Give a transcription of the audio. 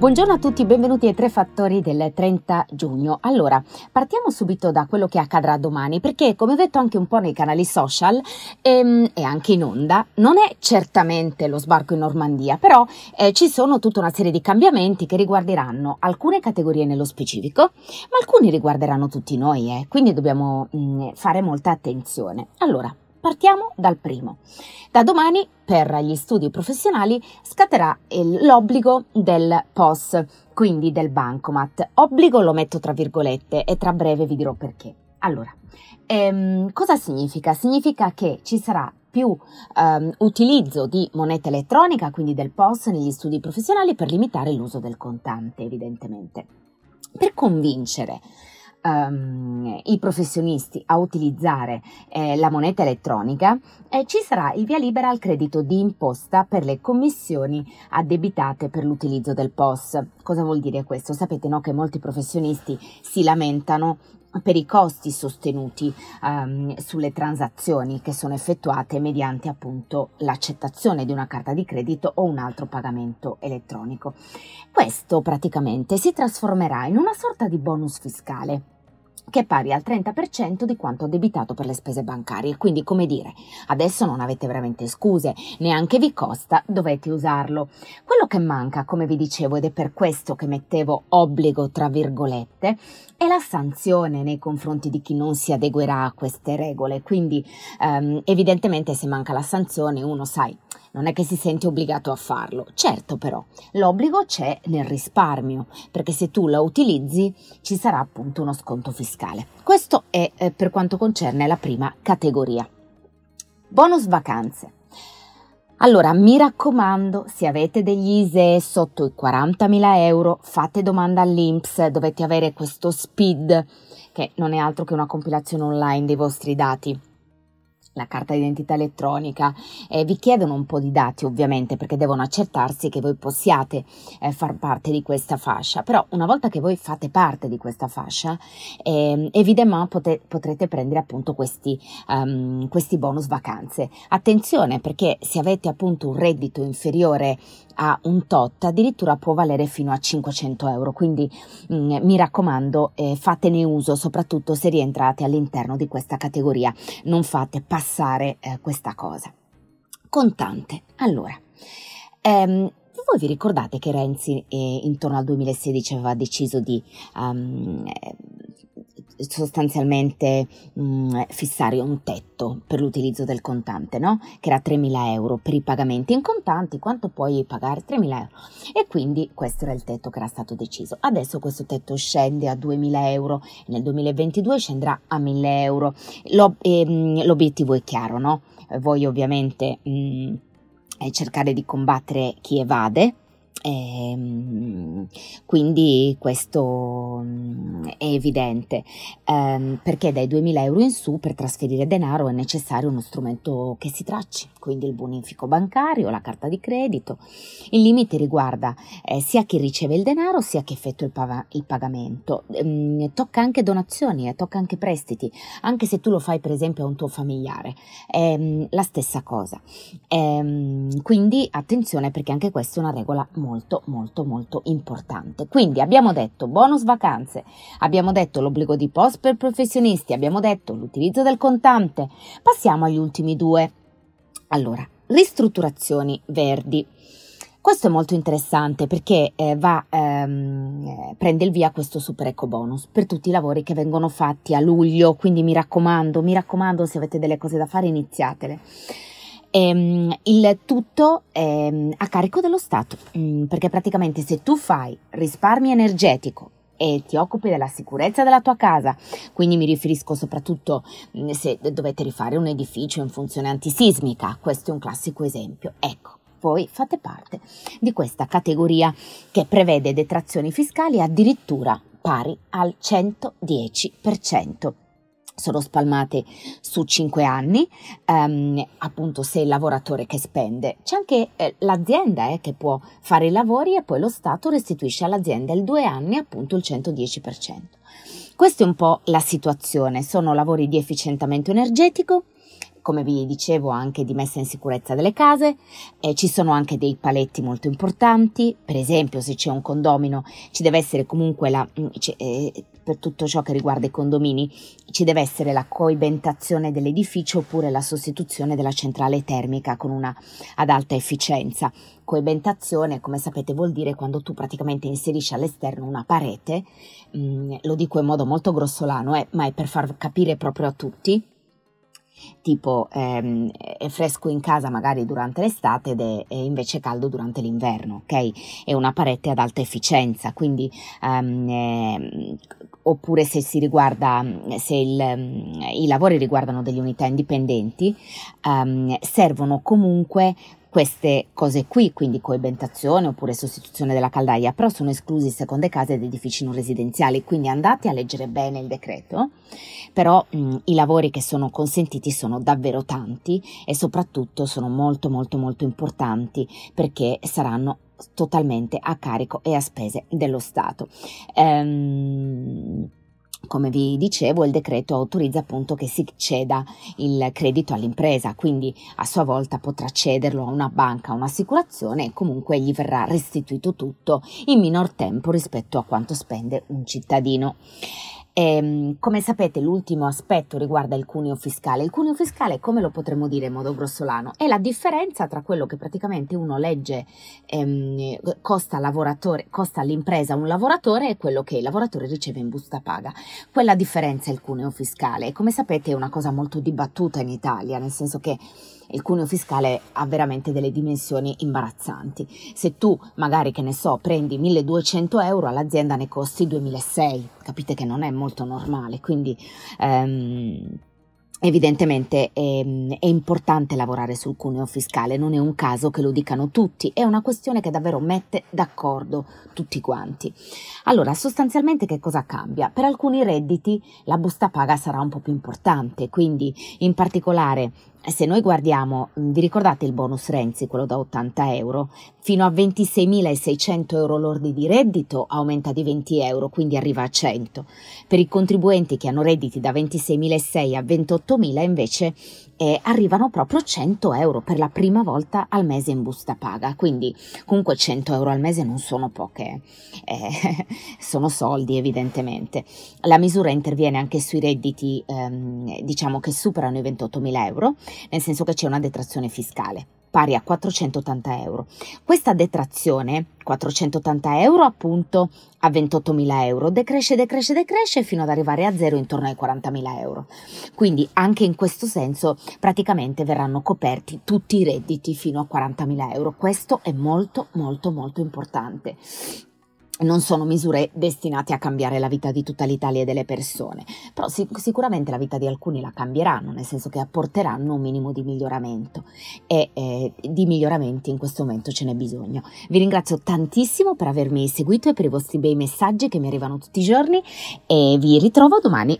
Buongiorno a tutti, benvenuti ai tre fattori del 30 giugno. Allora, partiamo subito da quello che accadrà domani, perché come ho detto anche un po' nei canali social ehm, e anche in onda, non è certamente lo sbarco in Normandia, però eh, ci sono tutta una serie di cambiamenti che riguarderanno alcune categorie nello specifico, ma alcuni riguarderanno tutti noi, eh, quindi dobbiamo mh, mm, fare molta attenzione. Allora, Partiamo dal primo. Da domani per gli studi professionali scatterà l'obbligo del POS, quindi del bancomat. Obbligo lo metto tra virgolette e tra breve vi dirò perché. Allora, ehm, cosa significa? Significa che ci sarà più ehm, utilizzo di moneta elettronica, quindi del POS negli studi professionali per limitare l'uso del contante, evidentemente. Per convincere um, i professionisti a utilizzare eh, la moneta elettronica, eh, ci sarà il via libera al credito di imposta per le commissioni addebitate per l'utilizzo del POS. Cosa vuol dire questo? Sapete no, che molti professionisti si lamentano per i costi sostenuti um, sulle transazioni che sono effettuate mediante appunto l'accettazione di una carta di credito o un altro pagamento elettronico. Questo praticamente si trasformerà in una sorta di bonus fiscale che è pari al 30% di quanto debitato per le spese bancarie. Quindi, come dire, adesso non avete veramente scuse, neanche vi costa, dovete usarlo. Quello che manca, come vi dicevo, ed è per questo che mettevo obbligo tra virgolette, è la sanzione nei confronti di chi non si adeguerà a queste regole. Quindi, ehm, evidentemente, se manca la sanzione, uno sai non è che si sente obbligato a farlo. Certo però, l'obbligo c'è nel risparmio, perché se tu la utilizzi ci sarà appunto uno sconto fiscale. Questo è eh, per quanto concerne la prima categoria. Bonus vacanze. Allora, mi raccomando, se avete degli ISE sotto i 40.000 euro, fate domanda all'INPS, dovete avere questo SPID, che non è altro che una compilazione online dei vostri dati la carta d'identità elettronica, eh, vi chiedono un po' di dati ovviamente perché devono accertarsi che voi possiate eh, far parte di questa fascia, però una volta che voi fate parte di questa fascia, eh, evidentemente pote- potrete prendere appunto questi, um, questi bonus vacanze. Attenzione perché se avete appunto un reddito inferiore a un tot addirittura può valere fino a 500 euro. Quindi mh, mm, mi raccomando eh, fatene uso soprattutto se rientrate all'interno di questa categoria. Non fate passare eh, questa cosa. Contante. Allora ehm, voi vi ricordate che Renzi eh, intorno al 2016 aveva deciso di um, sostanzialmente mh, mm, fissare un tetto per l'utilizzo del contante, no? Che era 3.000 euro per i pagamenti in contanti, quanto puoi pagare? 3.000 euro. E quindi questo era il tetto che era stato deciso. Adesso questo tetto scende a 2.000 euro, nel 2022 scenderà a 1.000 euro. L'ob- ehm, l'obiettivo è chiaro, no? Voi ovviamente mh, mm, cercare di combattere chi evade, Ehm, quindi questo mm, è evidente ehm, perché dai 2000 euro in su per trasferire denaro è necessario uno strumento che si tracci, quindi il bonifico bancario, la carta di credito. Il limite riguarda eh, sia chi riceve il denaro sia chi effettua il, pag- il pagamento. Ehm, tocca anche donazioni, eh, tocca anche prestiti, anche se tu lo fai per esempio a un tuo familiare, è ehm, la stessa cosa. Ehm, quindi attenzione perché anche questa è una regola molto molto molto molto importante. Quindi abbiamo detto bonus vacanze, abbiamo detto l'obbligo di post per professionisti, abbiamo detto l'utilizzo del contante. Passiamo agli ultimi due. Allora, ristrutturazioni verdi. Questo è molto interessante perché eh, va, ehm, prende il via questo super eco bonus per tutti i lavori che vengono fatti a luglio, quindi mi raccomando, mi raccomando se avete delle cose da fare iniziatele. Ehm, il tutto ehm, a carico dello Stato, mm, perché praticamente se tu fai risparmio energetico e ti occupi della sicurezza della tua casa, quindi mi riferisco soprattutto mm, se dovete rifare un edificio in funzione antisismica, questo è un classico esempio. Ecco, voi fate parte di questa categoria che prevede detrazioni fiscali addirittura pari al 110%. Sono spalmate su 5 anni, ehm, appunto se il lavoratore che spende. C'è anche eh, l'azienda eh, che può fare i lavori e poi lo Stato restituisce all'azienda il 2 anni appunto il 110%. Questa è un po' la situazione, sono lavori di efficientamento energetico, come vi dicevo anche di messa in sicurezza delle case, eh, ci sono anche dei paletti molto importanti, per esempio se c'è un condomino ci deve essere comunque la, mm, eh, per tutto ciò che riguarda i condomini ci deve essere la coibentazione dell'edificio oppure la sostituzione della centrale termica con una ad alta efficienza. Coibentazione, come sapete, vuol dire quando tu praticamente inserisci all'esterno una parete, mm, lo dico in modo molto grossolano, eh, ma è per far capire proprio a tutti tipo ehm, è fresco in casa magari durante l'estate ed è, è, invece caldo durante l'inverno, ok? È una parete ad alta efficienza, quindi ehm, eh, oppure se riguarda, se il, i lavori riguardano delle unità indipendenti, ehm, servono comunque queste cose qui, quindi coibentazione oppure sostituzione della caldaia, però sono esclusi seconde case ed edifici non residenziali, quindi andate a leggere bene il decreto, però mh, i lavori che sono consentiti sono davvero tanti e soprattutto sono molto molto molto importanti perché saranno totalmente a carico e a spese dello Stato. Ehm, come vi dicevo, il decreto autorizza appunto che si ceda il credito all'impresa, quindi a sua volta potrà cederlo a una banca, a un'assicurazione e comunque gli verrà restituito tutto in minor tempo rispetto a quanto spende un cittadino. E, ehm, come sapete, l'ultimo aspetto riguarda il cuneo fiscale. Il cuneo fiscale, come lo potremmo dire in modo grossolano, è la differenza tra quello che praticamente uno legge ehm, costa, costa all'impresa un lavoratore e quello che il lavoratore riceve in busta paga. Quella differenza è il cuneo fiscale. Come sapete, è una cosa molto dibattuta in Italia, nel senso che il cuneo fiscale ha veramente delle dimensioni imbarazzanti. Se tu magari, che ne so, prendi 1200 euro, all'azienda ne costi 2600, capite che non è molto normale, quindi... Um, Evidentemente è, è, importante lavorare sul cuneo fiscale, non è un caso che lo dicano tutti, è una questione che davvero mette d'accordo tutti quanti. Allora, sostanzialmente che cosa cambia? Per alcuni redditi la busta paga sarà un po' più importante, quindi in particolare se noi guardiamo, mm, vi ricordate il bonus Renzi, quello da 80 euro? Fino a 26.600 euro lordi di reddito aumenta di 20 euro, quindi arriva a 100. Per i contribuenti che hanno redditi da 26.600 a 28.000 invece eh, arrivano proprio 100 euro per la prima volta al mese in busta paga, quindi comunque 100 euro al mese non sono poche, eh, sono soldi evidentemente. La misura interviene anche sui redditi ehm, diciamo che superano i 28.000 euro, nel senso che c'è una detrazione fiscale pari a 480 euro. Questa detrazione, 480 euro appunto a 28.000 euro, decresce, decresce, decresce fino ad arrivare a zero intorno ai 40.000 euro. Quindi anche in questo senso praticamente verranno coperti tutti i redditi fino a 40.000 euro. Questo è molto molto molto importante non sono misure destinate a cambiare la vita di tutta l'Italia e delle persone, però sic- sicuramente la vita di alcuni la cambieranno, nel senso che apporteranno un minimo di miglioramento e eh, di miglioramenti in questo momento ce n'è bisogno. Vi ringrazio tantissimo per avermi seguito e per i vostri bei messaggi che mi arrivano tutti i giorni e vi ritrovo domani